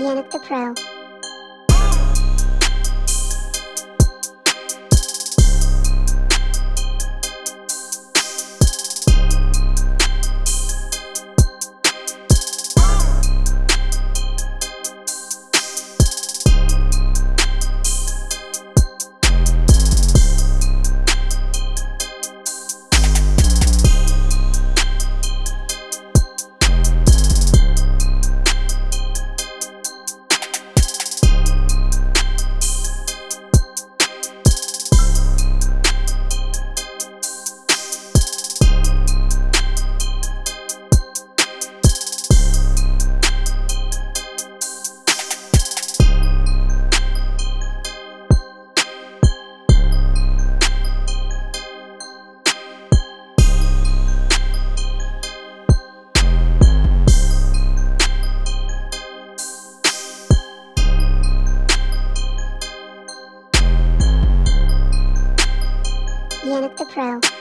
Yannick the Pro. Yannick the Pro.